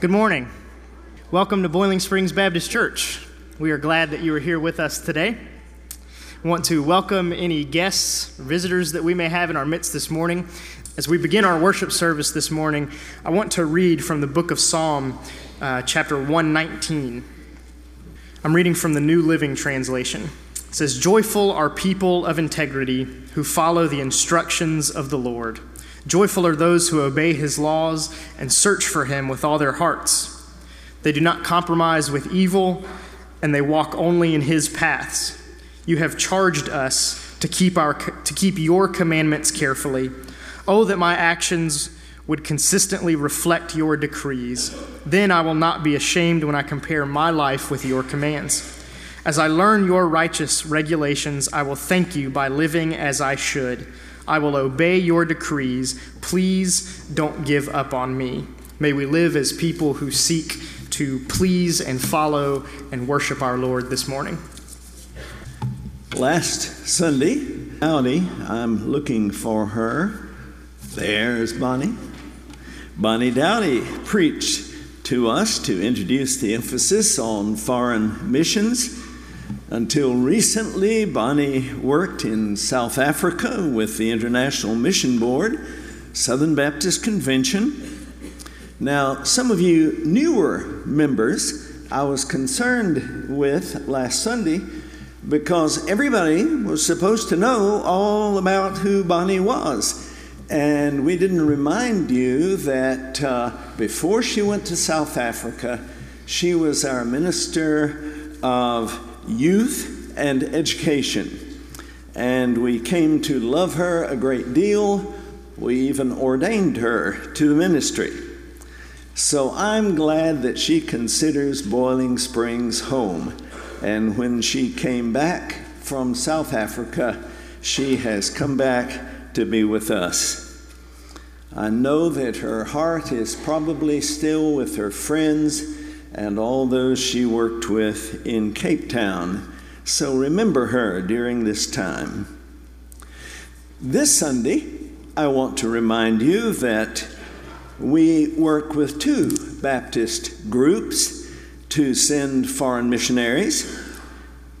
Good morning. Welcome to Boiling Springs Baptist Church. We are glad that you are here with us today. I want to welcome any guests visitors that we may have in our midst this morning. As we begin our worship service this morning, I want to read from the book of Psalm, uh, chapter 119. I'm reading from the New Living Translation. It says, Joyful are people of integrity who follow the instructions of the Lord. Joyful are those who obey his laws and search for him with all their hearts. They do not compromise with evil, and they walk only in his paths. You have charged us to keep, our, to keep your commandments carefully. Oh, that my actions would consistently reflect your decrees. Then I will not be ashamed when I compare my life with your commands. As I learn your righteous regulations, I will thank you by living as I should. I will obey your decrees. Please don't give up on me. May we live as people who seek to please and follow and worship our Lord this morning. Last Sunday, Howdy, I'm looking for her. There's Bonnie. Bonnie Dowdy preached to us to introduce the emphasis on foreign missions until recently, Bonnie worked in South Africa with the International Mission Board, Southern Baptist Convention. Now, some of you newer members, I was concerned with last Sunday because everybody was supposed to know all about who Bonnie was. And we didn't remind you that uh, before she went to South Africa, she was our minister of youth and education. And we came to love her a great deal. We even ordained her to the ministry. So I'm glad that she considers Boiling Springs home. And when she came back from South Africa, she has come back to be with us. I know that her heart is probably still with her friends and all those she worked with in Cape Town. So remember her during this time. This Sunday, I want to remind you that we work with two Baptist groups to send foreign missionaries.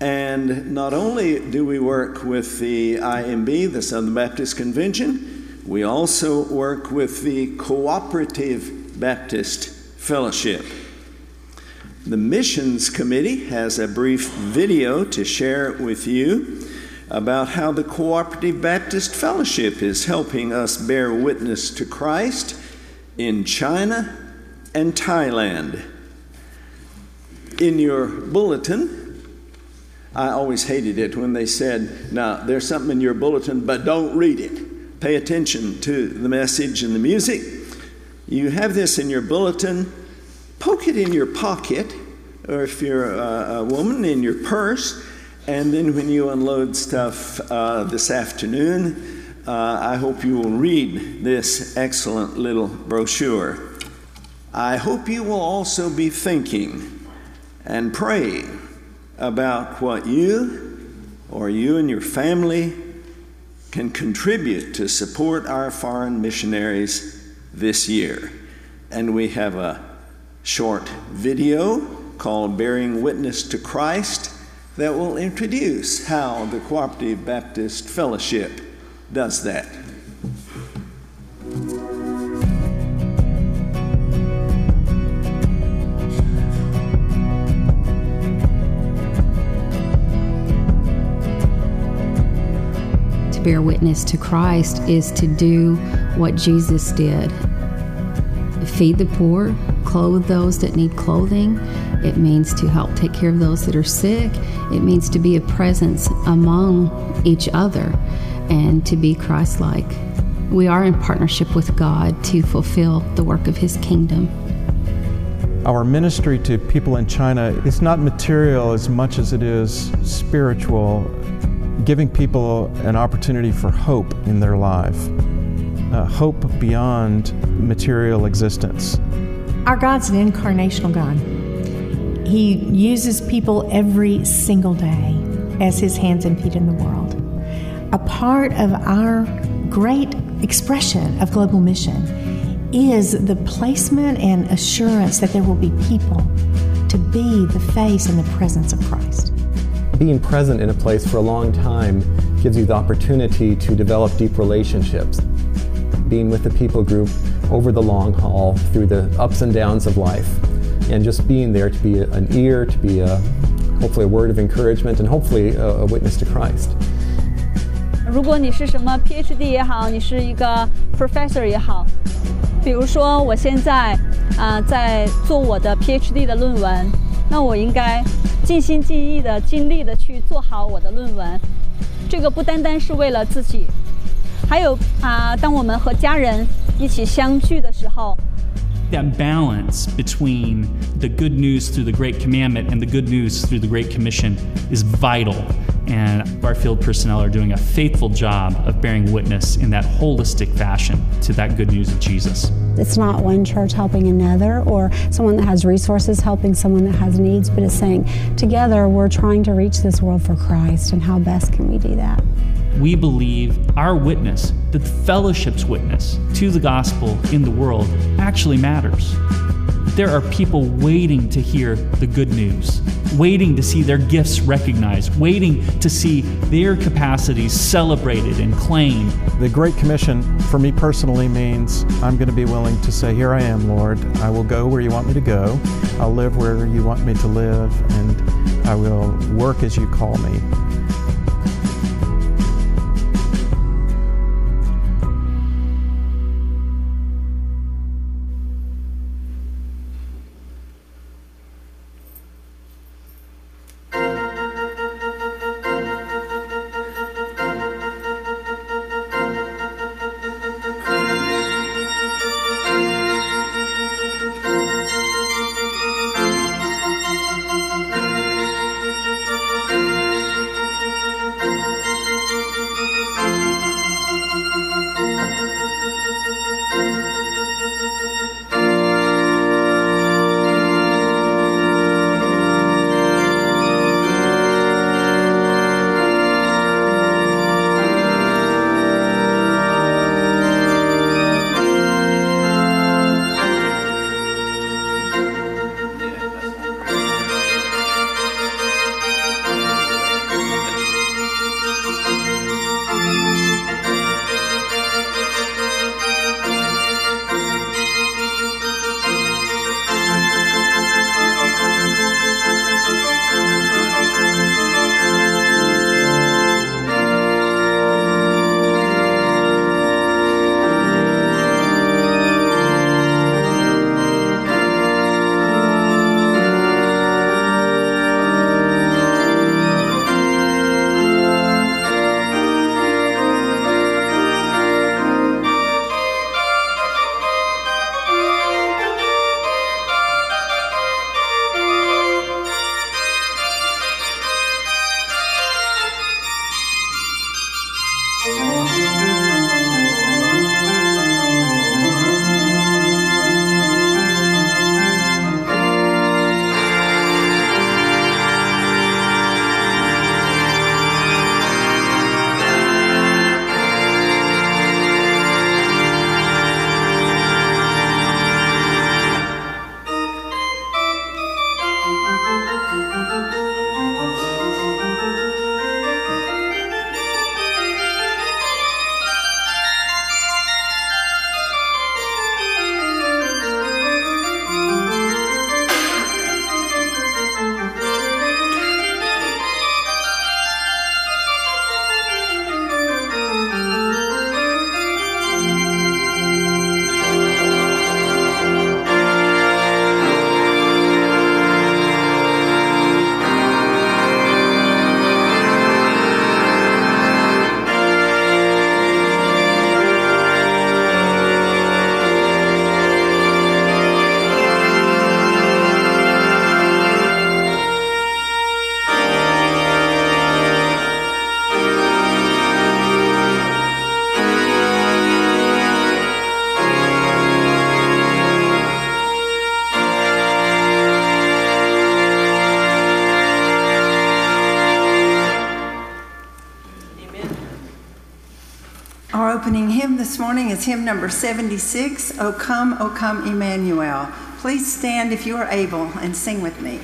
And not only do we work with the IMB, the Southern Baptist Convention, we also work with the Cooperative Baptist Fellowship. The Missions Committee has a brief video to share with you about how the Cooperative Baptist Fellowship is helping us bear witness to Christ in China and Thailand. In your bulletin, I always hated it when they said, Now, there's something in your bulletin, but don't read it. Pay attention to the message and the music. You have this in your bulletin poke it in your pocket, or if you're a, a woman, in your purse. And then when you unload stuff uh, this afternoon, uh, I hope you will read this excellent little brochure. I hope you will also be thinking and praying about what you or you and your family can contribute to support our foreign missionaries this year. And we have a short video called Bearing Witness to Christ that will introduce how the Cooperative Baptist Fellowship does that. To bear witness to Christ is to do what Jesus did feed the poor, clothe those that need clothing. It means to help take care of those that are sick. It means to be a presence among each other and to be Christ like. We are in partnership with God to fulfill the work of His kingdom. Our ministry to people in China is not material as much as it is spiritual, giving people an opportunity for hope in their life uh, hope beyond material existence. Our God's an incarnational God. He uses people every single day as His hands and feet in the world. A part of our great expression of global mission is the placement and assurance that there will be people to be the face and the presence of Christ. Being present in a place for a long time gives you the opportunity to develop deep relationships. Being with the people group over the long haul through the ups and downs of life, and just being there to be an ear, to be a hopefully a word of encouragement, and hopefully a, a witness to Christ. 如果你是什么 PhD 也好，你是一个 professor 也好，比如说我现在啊、呃在做我的 PhD 的论文，那我应该尽心尽意的、尽力的去做好我的论文。这个不单单是为了自己，还有啊、当我们和家人 一起相聚的时候， that balance between the good news through the Great Commandment and the good news through the Great Commission is vital. And our field personnel are doing a faithful job of bearing witness in that holistic fashion to that good news of Jesus. It's not one church helping another or someone that has resources helping someone that has needs, but it's saying together we're trying to reach this world for Christ, and how best can we do that? We believe our witness, the fellowship's witness to the gospel in the world, actually matters. There are people waiting to hear the good news, waiting to see their gifts recognized, waiting to see their capacities celebrated and claimed. The Great Commission, for me personally, means I'm going to be willing to say, Here I am, Lord. I will go where you want me to go. I'll live where you want me to live, and I will work as you call me. Is hymn number 76, O Come, O Come, Emmanuel. Please stand if you are able and sing with me.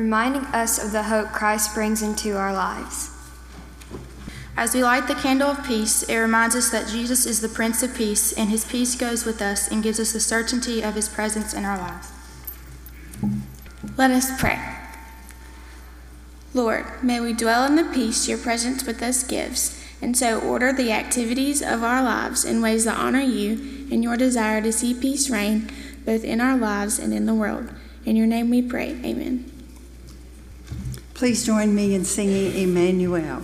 Reminding us of the hope Christ brings into our lives. As we light the candle of peace, it reminds us that Jesus is the Prince of Peace, and his peace goes with us and gives us the certainty of his presence in our lives. Let us pray. Lord, may we dwell in the peace your presence with us gives, and so order the activities of our lives in ways that honor you and your desire to see peace reign both in our lives and in the world. In your name we pray. Amen. Please join me in singing Emmanuel.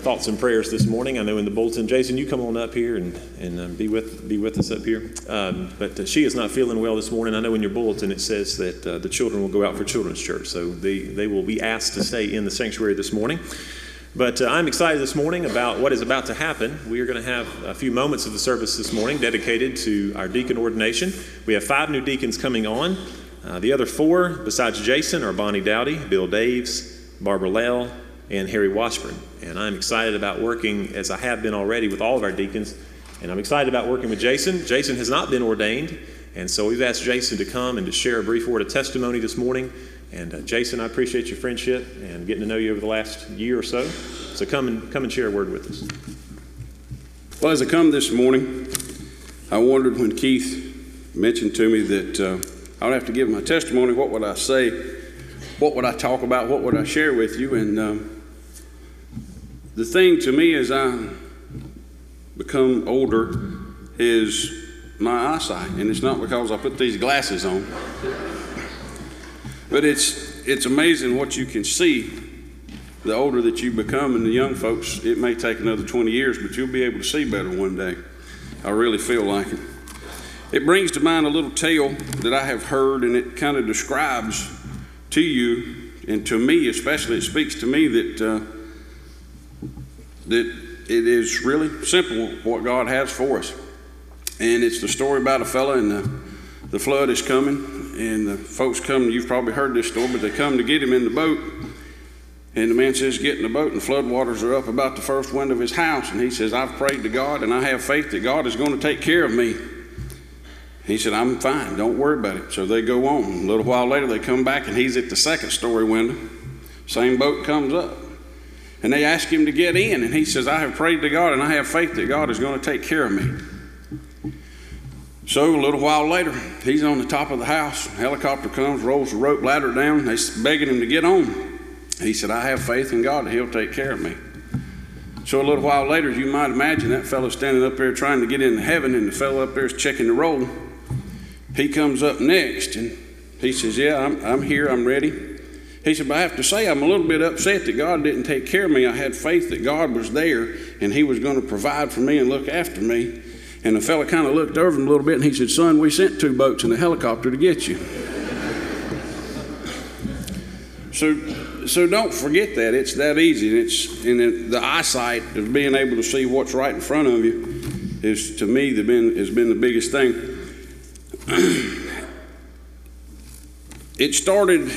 Thoughts and prayers this morning. I know in the bulletin, Jason, you come on up here and, and um, be, with, be with us up here. Um, but uh, she is not feeling well this morning. I know in your bulletin it says that uh, the children will go out for children's church, so they, they will be asked to stay in the sanctuary this morning. But uh, I'm excited this morning about what is about to happen. We are going to have a few moments of the service this morning dedicated to our deacon ordination. We have five new deacons coming on. Uh, the other four, besides Jason, are Bonnie Dowdy, Bill Daves, Barbara Lell, and Harry Washburn. And I'm excited about working, as I have been already, with all of our deacons. And I'm excited about working with Jason. Jason has not been ordained, and so we've asked Jason to come and to share a brief word of testimony this morning. And uh, Jason, I appreciate your friendship and getting to know you over the last year or so. So come and come and share a word with us. Well, as I come this morning, I wondered when Keith mentioned to me that uh, I would have to give my testimony. What would I say? What would I talk about? What would I share with you? And um, the thing to me as I become older is my eyesight, and it's not because I put these glasses on. But it's it's amazing what you can see the older that you become and the young folks it may take another 20 years but you'll be able to see better one day i really feel like it it brings to mind a little tale that i have heard and it kind of describes to you and to me especially it speaks to me that uh, that it is really simple what god has for us and it's the story about a fella and the, the flood is coming and the folks come, you've probably heard this story, but they come to get him in the boat. And the man says, Get in the boat, and the floodwaters are up about the first window of his house. And he says, I've prayed to God, and I have faith that God is going to take care of me. He said, I'm fine, don't worry about it. So they go on. A little while later, they come back, and he's at the second story window. Same boat comes up. And they ask him to get in, and he says, I have prayed to God, and I have faith that God is going to take care of me. So a little while later, he's on the top of the house. Helicopter comes, rolls the rope ladder down. They're begging him to get on. He said, I have faith in God He'll take care of me. So a little while later, you might imagine that fellow standing up there trying to get into heaven, and the fellow up there is checking the roll. He comes up next and he says, Yeah, I'm, I'm here, I'm ready. He said, But I have to say, I'm a little bit upset that God didn't take care of me. I had faith that God was there and He was going to provide for me and look after me. And the fella kind of looked over him a little bit and he said, Son, we sent two boats and a helicopter to get you. so, so don't forget that. It's that easy. And, it's, and it, the eyesight of being able to see what's right in front of you is, to me, the been, has been the biggest thing. it started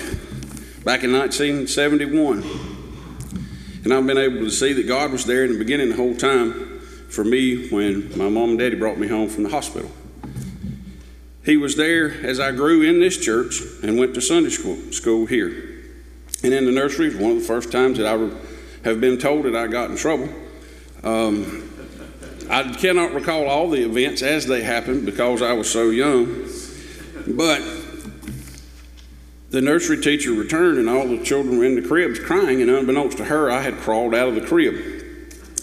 back in 1971. And I've been able to see that God was there in the beginning the whole time for me when my mom and daddy brought me home from the hospital. He was there as I grew in this church and went to Sunday school, school here. And in the nursery, was one of the first times that I have been told that I got in trouble. Um, I cannot recall all the events as they happened because I was so young. But the nursery teacher returned, and all the children were in the cribs crying, and unbeknownst to her, I had crawled out of the crib.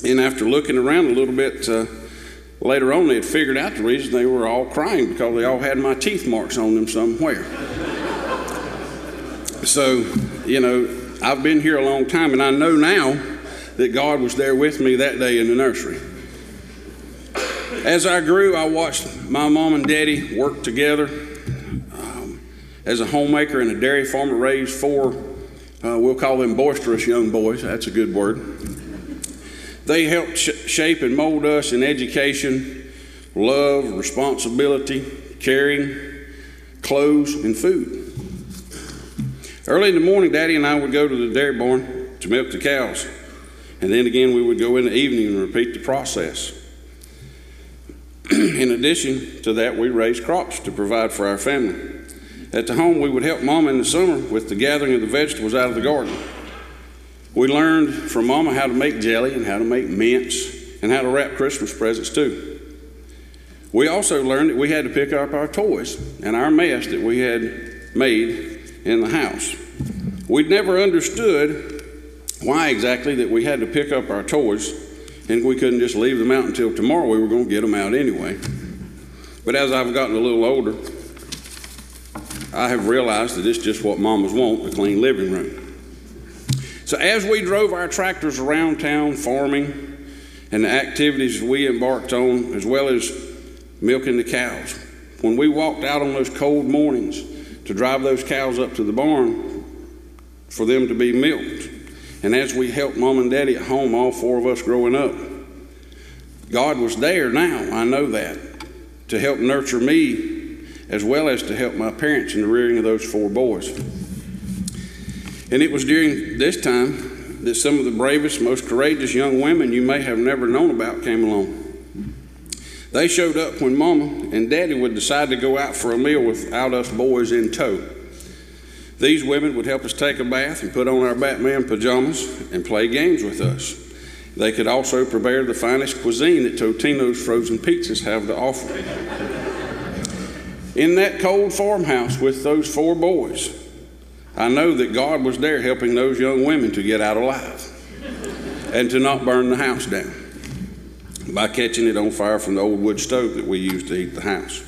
And after looking around a little bit uh, later on, they had figured out the reason they were all crying because they all had my teeth marks on them somewhere. so, you know, I've been here a long time, and I know now that God was there with me that day in the nursery. As I grew, I watched my mom and daddy work together. As a homemaker and a dairy farmer, raised four, uh, we'll call them boisterous young boys. That's a good word. They helped sh- shape and mold us in education, love, responsibility, caring, clothes, and food. Early in the morning, Daddy and I would go to the dairy barn to milk the cows. And then again, we would go in the evening and repeat the process. in addition to that, we raised crops to provide for our family. At the home, we would help Mama in the summer with the gathering of the vegetables out of the garden. We learned from Mama how to make jelly and how to make mints and how to wrap Christmas presents too. We also learned that we had to pick up our toys and our mess that we had made in the house. We'd never understood why exactly that we had to pick up our toys and we couldn't just leave them out until tomorrow. We were going to get them out anyway. But as I've gotten a little older, I have realized that it's just what mamas want a clean living room. So, as we drove our tractors around town farming and the activities we embarked on, as well as milking the cows, when we walked out on those cold mornings to drive those cows up to the barn for them to be milked, and as we helped mom and daddy at home, all four of us growing up, God was there now, I know that, to help nurture me as well as to help my parents in the rearing of those four boys. And it was during this time that some of the bravest, most courageous young women you may have never known about came along. They showed up when Mama and Daddy would decide to go out for a meal without us boys in tow. These women would help us take a bath and put on our Batman pajamas and play games with us. They could also prepare the finest cuisine that Totino's frozen pizzas have to offer. In that cold farmhouse with those four boys, I know that God was there helping those young women to get out alive and to not burn the house down by catching it on fire from the old wood stove that we used to heat the house.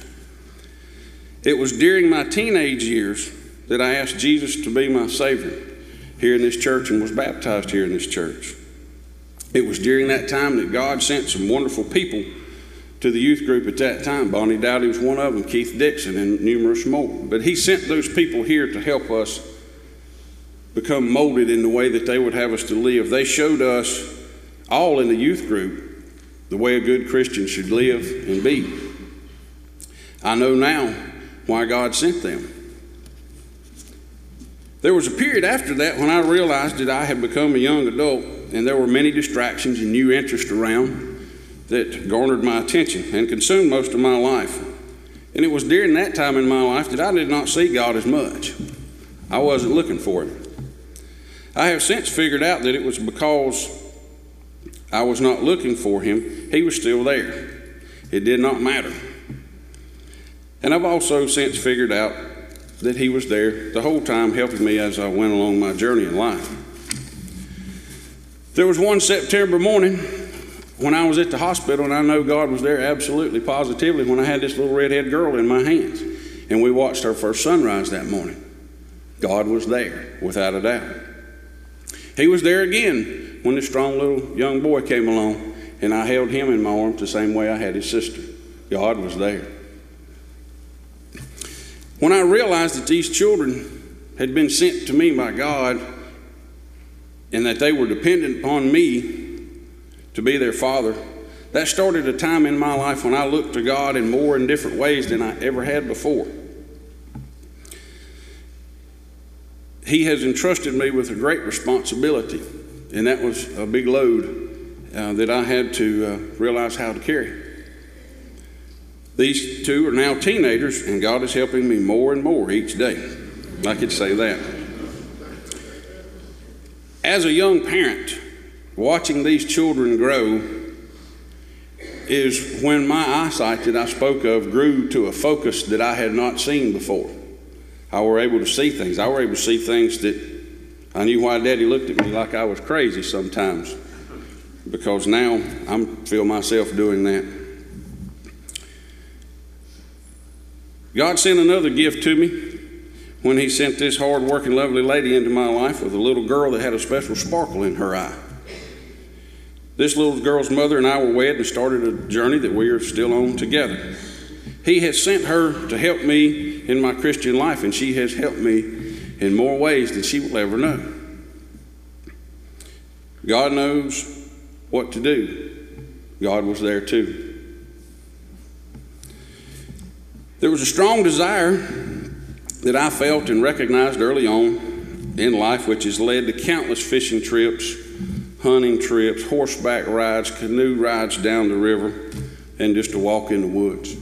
It was during my teenage years that I asked Jesus to be my Savior here in this church and was baptized here in this church. It was during that time that God sent some wonderful people to the youth group at that time. Bonnie Dowdy was one of them, Keith Dixon, and numerous more. But He sent those people here to help us become molded in the way that they would have us to live. They showed us all in the youth group the way a good Christian should live and be. I know now why God sent them. There was a period after that when I realized that I had become a young adult and there were many distractions and new interests around that garnered my attention and consumed most of my life. And it was during that time in my life that I did not see God as much. I wasn't looking for Him. I have since figured out that it was because I was not looking for Him, He was still there. It did not matter. And I've also since figured out that He was there the whole time helping me as I went along my journey in life. There was one September morning when I was at the hospital, and I know God was there absolutely positively when I had this little redhead girl in my hands. And we watched our first sunrise that morning. God was there, without a doubt. He was there again when the strong little young boy came along, and I held him in my arms the same way I had his sister. God was there. When I realized that these children had been sent to me by God and that they were dependent upon me to be their father, that started a time in my life when I looked to God in more and different ways than I ever had before. He has entrusted me with a great responsibility, and that was a big load uh, that I had to uh, realize how to carry. These two are now teenagers, and God is helping me more and more each day. I could say that. As a young parent, watching these children grow is when my eyesight that I spoke of grew to a focus that I had not seen before. I were able to see things. I were able to see things that I knew why Daddy looked at me like I was crazy sometimes, because now I feel myself doing that. God sent another gift to me when He sent this hard working, lovely lady into my life with a little girl that had a special sparkle in her eye. This little girl's mother and I were wed and started a journey that we are still on together. He has sent her to help me in my Christian life, and she has helped me in more ways than she will ever know. God knows what to do. God was there too. There was a strong desire that I felt and recognized early on in life, which has led to countless fishing trips, hunting trips, horseback rides, canoe rides down the river, and just a walk in the woods.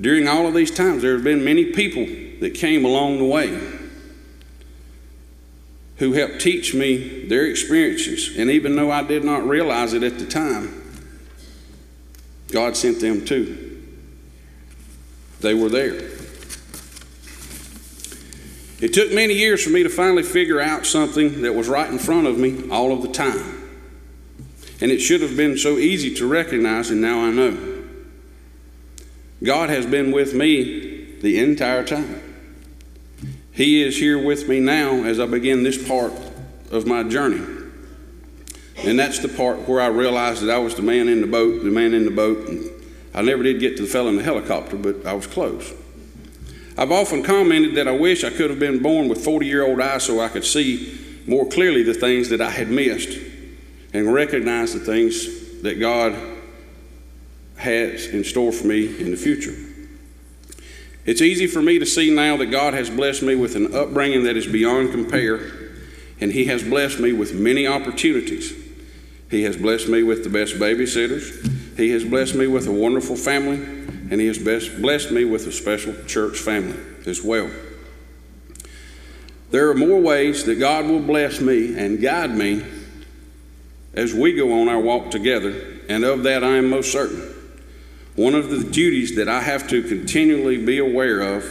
During all of these times, there have been many people that came along the way who helped teach me their experiences. And even though I did not realize it at the time, God sent them too. They were there. It took many years for me to finally figure out something that was right in front of me all of the time. And it should have been so easy to recognize, and now I know. God has been with me the entire time. He is here with me now as I begin this part of my journey. And that's the part where I realized that I was the man in the boat, the man in the boat. And I never did get to the fellow in the helicopter, but I was close. I've often commented that I wish I could have been born with 40 year old eyes so I could see more clearly the things that I had missed and recognize the things that God has in store for me in the future. It's easy for me to see now that God has blessed me with an upbringing that is beyond compare, and He has blessed me with many opportunities. He has blessed me with the best babysitters. He has blessed me with a wonderful family, and He has blessed me with a special church family as well. There are more ways that God will bless me and guide me as we go on our walk together, and of that I am most certain. One of the duties that I have to continually be aware of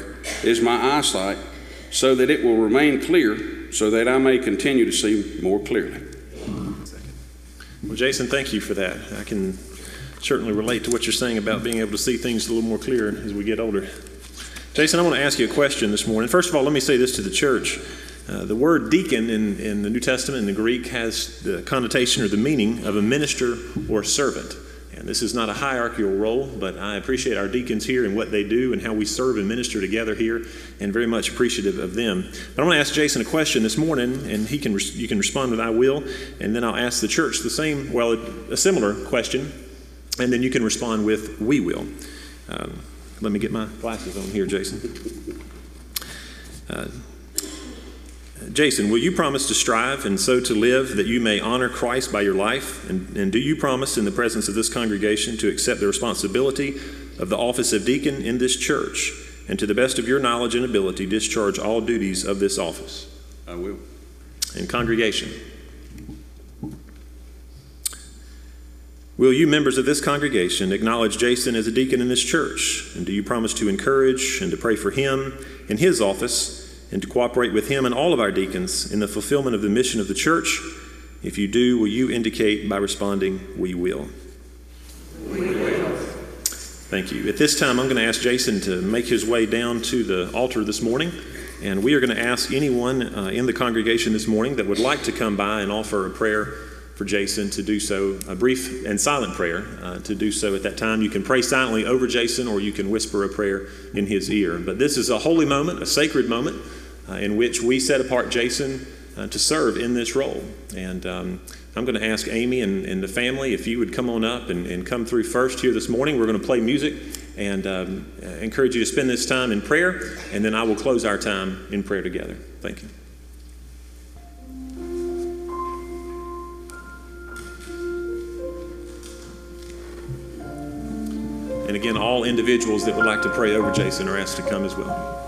is my eyesight so that it will remain clear so that I may continue to see more clearly. Well, Jason, thank you for that. I can certainly relate to what you're saying about being able to see things a little more clear as we get older. Jason, I want to ask you a question this morning. First of all, let me say this to the church. Uh, the word deacon in, in the New Testament, in the Greek, has the connotation or the meaning of a minister or servant. And this is not a hierarchical role, but I appreciate our deacons here and what they do and how we serve and minister together here, and very much appreciative of them. But I want to ask Jason a question this morning, and he can you can respond with "I will," and then I'll ask the church the same, well, a similar question, and then you can respond with "We will." Um, let me get my glasses on here, Jason. Uh, Jason, will you promise to strive and so to live that you may honor Christ by your life? And, and, do you promise in the presence of this congregation to accept the responsibility of the office of deacon in this church and to the best of your knowledge and ability discharge all duties of this office? I will. And congregation, will you, members of this congregation, acknowledge Jason as a deacon in this church? And do you promise to encourage and to pray for him in his office? and to cooperate with him and all of our deacons in the fulfillment of the mission of the church? If you do, will you indicate by responding, We will? We will. Thank you. At this time, I'm going to ask Jason to make his way down to the altar this morning. And we are going to ask anyone uh, in the congregation this morning that would like to come by and offer a prayer for Jason to do so, a brief and silent prayer uh, to do so at that time. You can pray silently over Jason or you can whisper a prayer in his ear. But this is a holy moment, a sacred moment uh, in which we set apart Jason uh, to serve in this role. And um, I'm going to ask Amy and, and, the family if you would come on up and, and, come through first here this morning. We're going to play music and um, encourage you to spend this time in prayer, and then I will close our time in prayer together. Thank you. And again, all individuals that would like to pray over Jason are asked to come as well.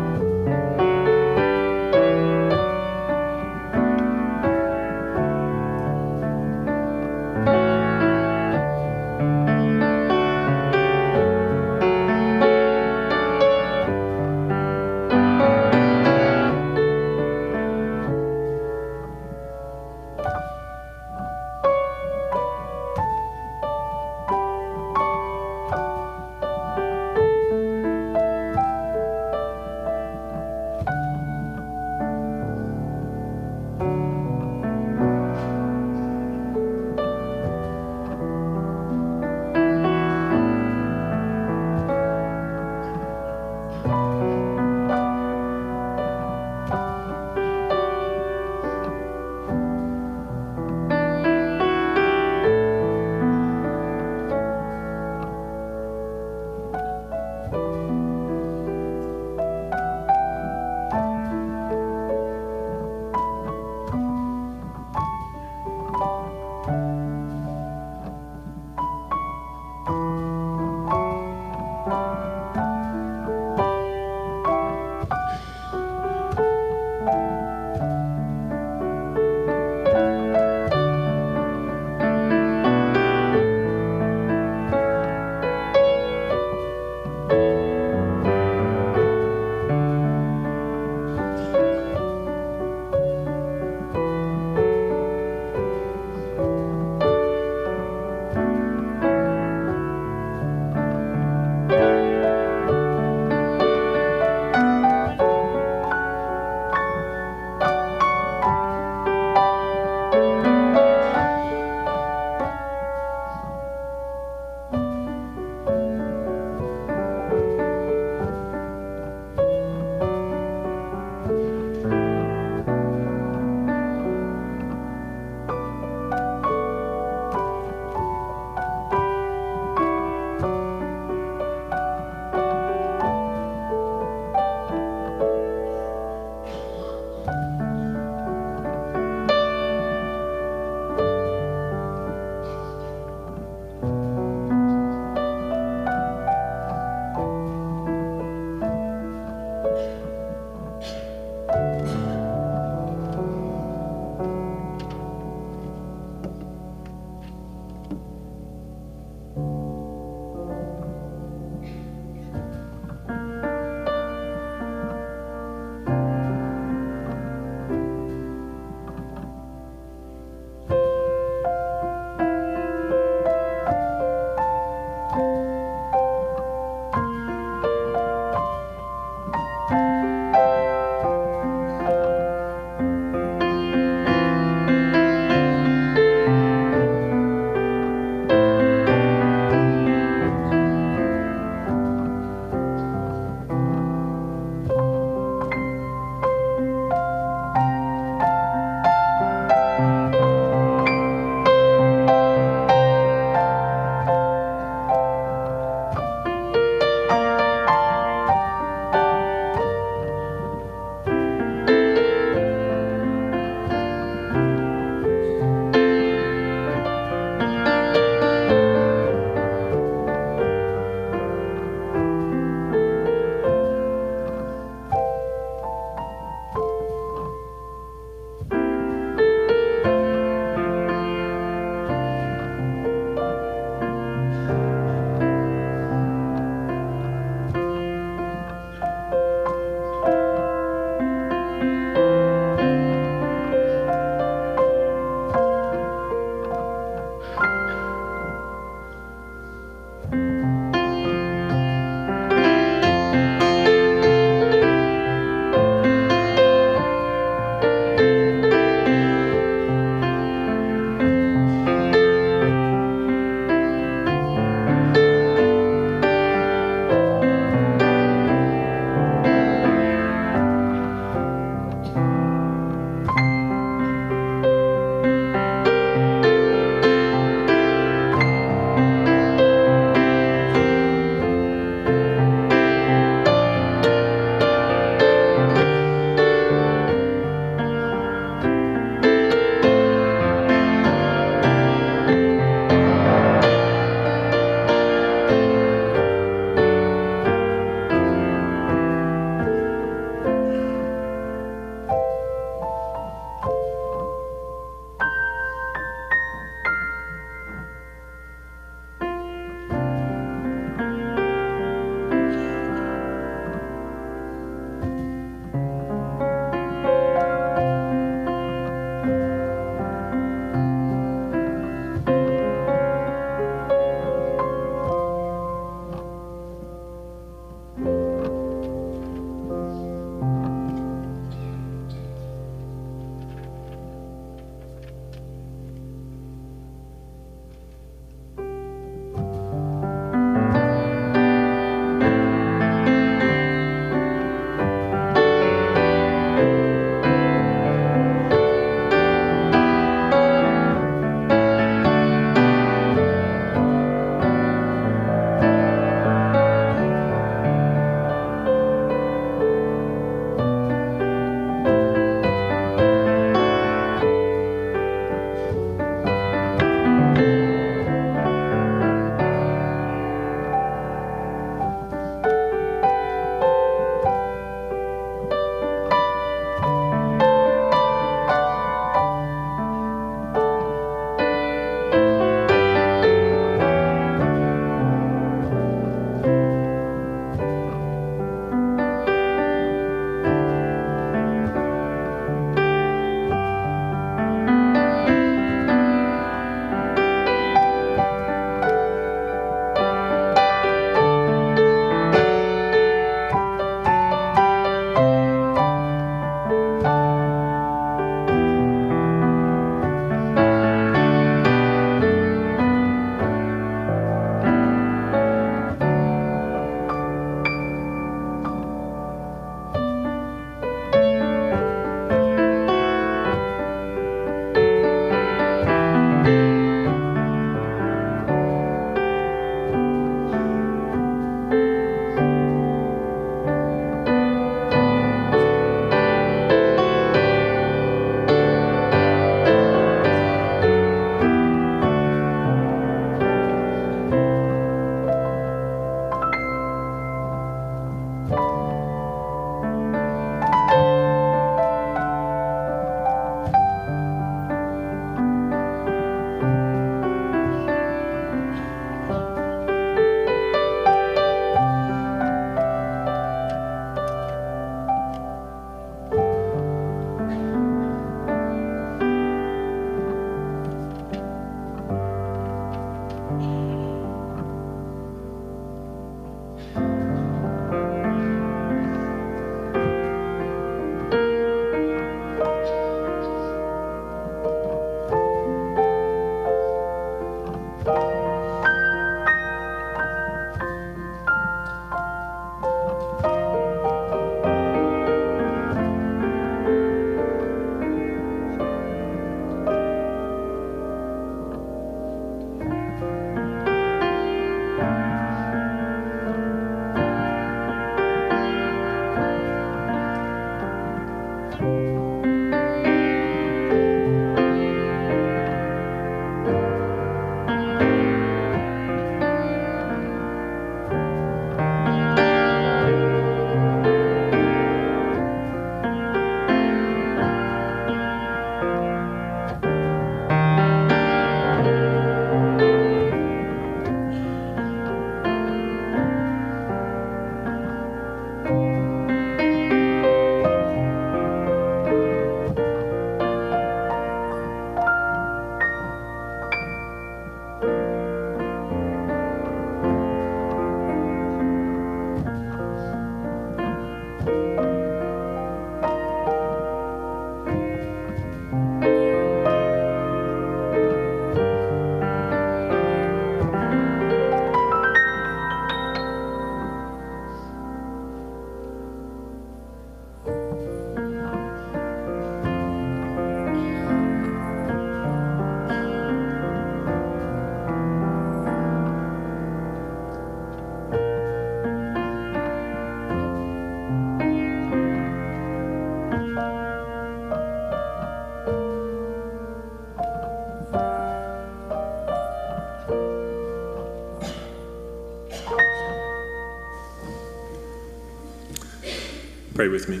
Pray with me.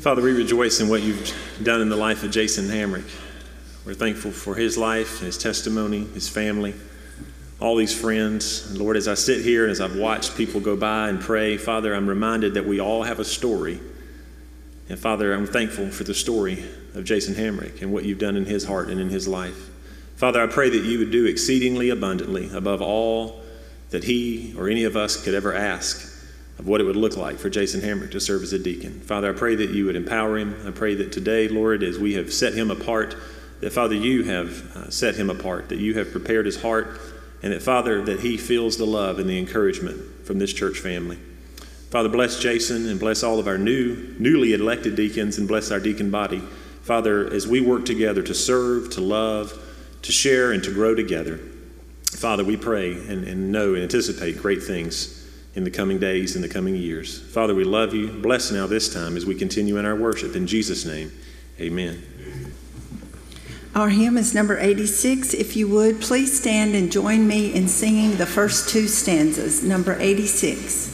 Father, we rejoice in what you've done in the life of Jason Hamrick. We're thankful for his life, his testimony, his family, all these friends. And Lord, as I sit here and as I've watched people go by and pray, Father, I'm reminded that we all have a story. And Father, I'm thankful for the story of Jason Hamrick and what you've done in his heart and in his life. Father, I pray that you would do exceedingly abundantly above all that he or any of us could ever ask of what it would look like for Jason Hamrick to serve as a deacon. Father, I pray that you would empower him. I pray that today, Lord, as we have set him apart, that Father, you have uh, set him apart, that you have prepared his heart, and that Father, that he feels the love and the encouragement from this church family. Father, bless Jason and bless all of our new, newly elected deacons and bless our deacon body. Father, as we work together to serve, to love, to share, and to grow together, Father, we pray and, and know and anticipate great things in the coming days and the coming years. Father, we love you. Bless now this time as we continue in our worship. In Jesus' name, amen. Our hymn is number 86. If you would, please stand and join me in singing the first two stanzas, number 86.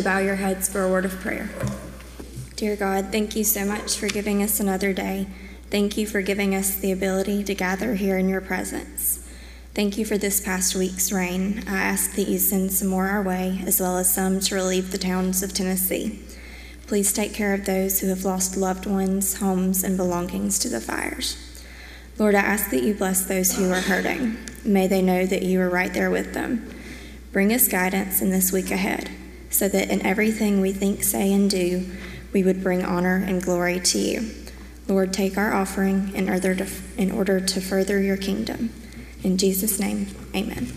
To bow your heads for a word of prayer. Dear God, thank you so much for giving us another day. Thank you for giving us the ability to gather here in your presence. Thank you for this past week's rain. I ask that you send some more our way, as well as some to relieve the towns of Tennessee. Please take care of those who have lost loved ones, homes, and belongings to the fires. Lord, I ask that you bless those who are hurting. May they know that you are right there with them. Bring us guidance in this week ahead so that in everything we think, say, and do, we would bring honor and glory to you. Lord, take our offering in order to, in order to further your kingdom. In Jesus' name, amen.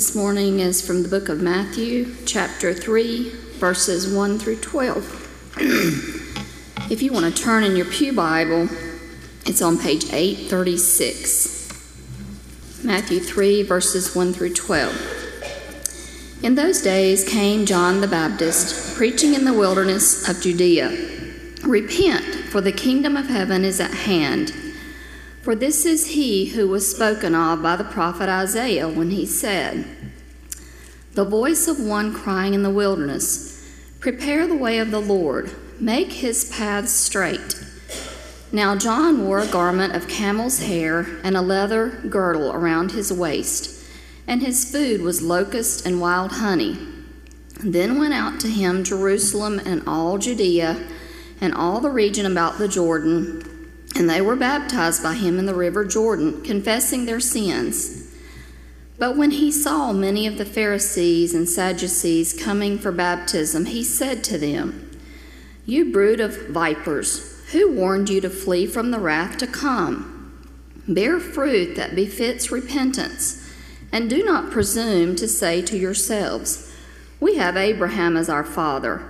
This morning is from the book of Matthew, chapter 3, verses 1 through 12. if you want to turn in your Pew Bible, it's on page 836. Matthew 3, verses 1 through 12. In those days came John the Baptist, preaching in the wilderness of Judea Repent, for the kingdom of heaven is at hand. For this is he who was spoken of by the prophet Isaiah when he said, The voice of one crying in the wilderness, Prepare the way of the Lord, make his paths straight. Now John wore a garment of camel's hair and a leather girdle around his waist, and his food was locust and wild honey. Then went out to him Jerusalem and all Judea and all the region about the Jordan and they were baptized by him in the river Jordan, confessing their sins. But when he saw many of the Pharisees and Sadducees coming for baptism, he said to them, You brood of vipers, who warned you to flee from the wrath to come? Bear fruit that befits repentance, and do not presume to say to yourselves, We have Abraham as our father.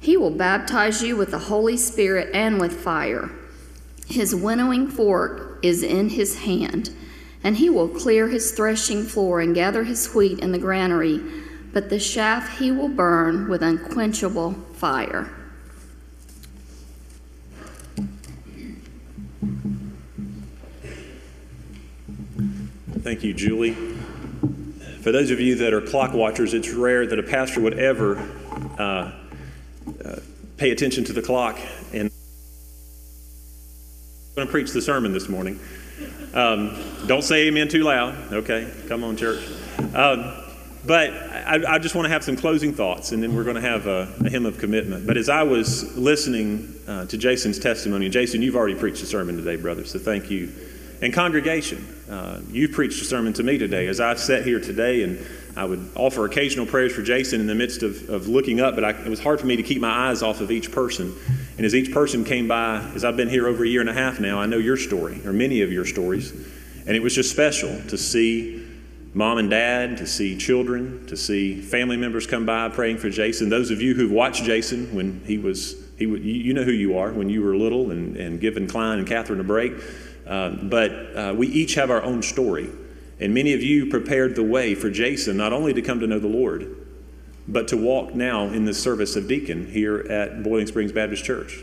He will baptize you with the Holy Spirit and with fire. His winnowing fork is in his hand, and he will clear his threshing floor and gather his wheat in the granary, but the chaff he will burn with unquenchable fire. Thank you, Julie. For those of you that are clock watchers, it's rare that a pastor would ever uh, uh, pay attention to the clock. And I'm going to preach the sermon this morning. Um, don't say amen too loud. Okay, come on, church. Um, but I, I, just want to have some closing thoughts, and then we're going to have a, a hymn of commitment. But as I was listening uh, to Jason's testimony, Jason, you've already preached a sermon today, brother, so thank you. And congregation, uh, you preached a sermon to me today. As I sat here today and I would offer occasional prayers for Jason in the midst of, of looking up, but I, it was hard for me to keep my eyes off of each person. And as each person came by, as I've been here over a year and a half now, I know your story, or many of your stories. And it was just special to see mom and dad, to see children, to see family members come by praying for Jason. Those of you who've watched Jason when he was, he, you know who you are when you were little and, and given Klein and Catherine a break. Uh, but uh, we each have our own story. And many of you prepared the way for Jason not only to come to know the Lord, but to walk now in the service of deacon here at Boiling Springs Baptist Church.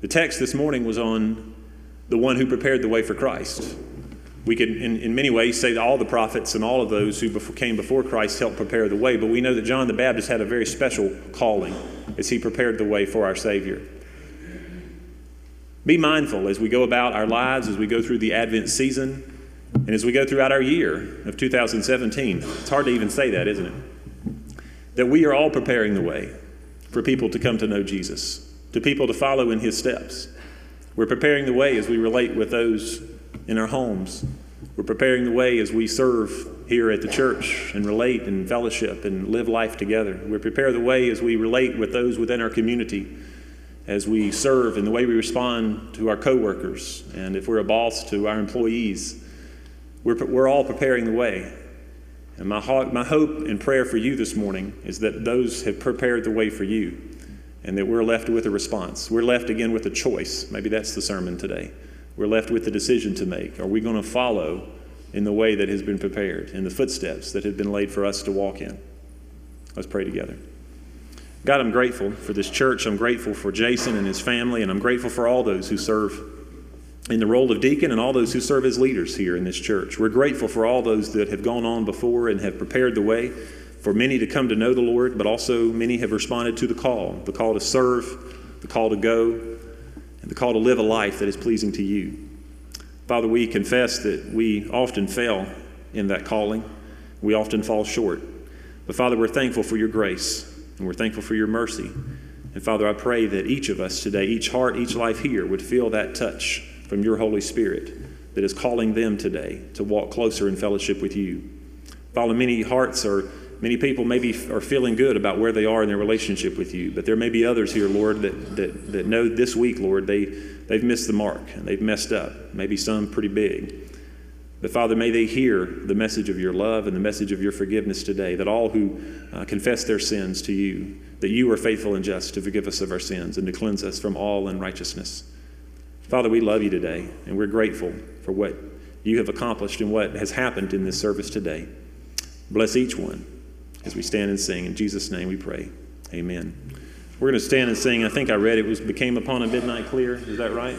The text this morning was on the one who prepared the way for Christ. We could, in, in many ways, say that all the prophets and all of those who before, came before Christ helped prepare the way, but we know that John the Baptist had a very special calling as he prepared the way for our Savior. Be mindful as we go about our lives, as we go through the Advent season and as we go throughout our year of 2017, it's hard to even say that, isn't it? That we are all preparing the way for people to come to know Jesus, to people to follow in his steps. We're preparing the way as we relate with those in our homes. We're preparing the way as we serve here at the church and relate and fellowship and live life together. We prepare the way as we relate with those within our community, as we serve and the way we respond to our coworkers, and if we're a boss to our employees we're, we're all preparing the way. And my, my hope and prayer for you this morning is that those have prepared the way for you and that we're left with a response. We're left again with a choice. Maybe that's the sermon today. We're left with a decision to make. Are we going to follow in the way that has been prepared, in the footsteps that have been laid for us to walk in? Let's pray together. God, I'm grateful for this church. I'm grateful for Jason and his family, and I'm grateful for all those who serve in the role of deacon and all those who serve as leaders here in this church. We're grateful for all those that have gone on before and have prepared the way for many to come to know the Lord, but also many have responded to the call the call to serve, the call to go, and the call to live a life that is pleasing to you. Father, we confess that we often fail in that calling. We often fall short. But Father, we're thankful for your grace and we're thankful for your mercy. And Father, I pray that each of us today, each heart, each life here, would feel that touch from your Holy Spirit that is calling them today to walk closer in fellowship with you. Father, many hearts are, many people maybe are feeling good about where they are in their relationship with you, but there may be others here, Lord, that, that, that know this week, Lord, they, they've missed the mark and they've messed up, maybe some pretty big. But Father, may they hear the message of your love and the message of your forgiveness today, that all who uh, confess their sins to you, that you are faithful and just to forgive us of our sins and to cleanse us from all unrighteousness. Father, we love you today, and we're grateful for what you have accomplished and what has happened in this service today. Bless each one as we stand and sing. In Jesus' name we pray. Amen. We're going to stand and sing. I think I read it was became upon a midnight clear. Is that right?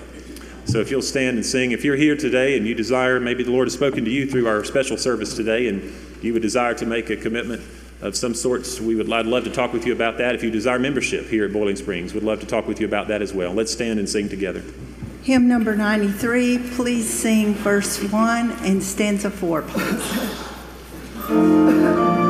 So if you'll stand and sing, if you're here today and you desire, maybe the Lord has spoken to you through our special service today, and you would desire to make a commitment of some sorts, we would I'd love to talk with you about that. If you desire membership here at Boiling Springs, we'd love to talk with you about that as well. Let's stand and sing together. Hymn number 93, please sing verse 1 and stanza 4, please.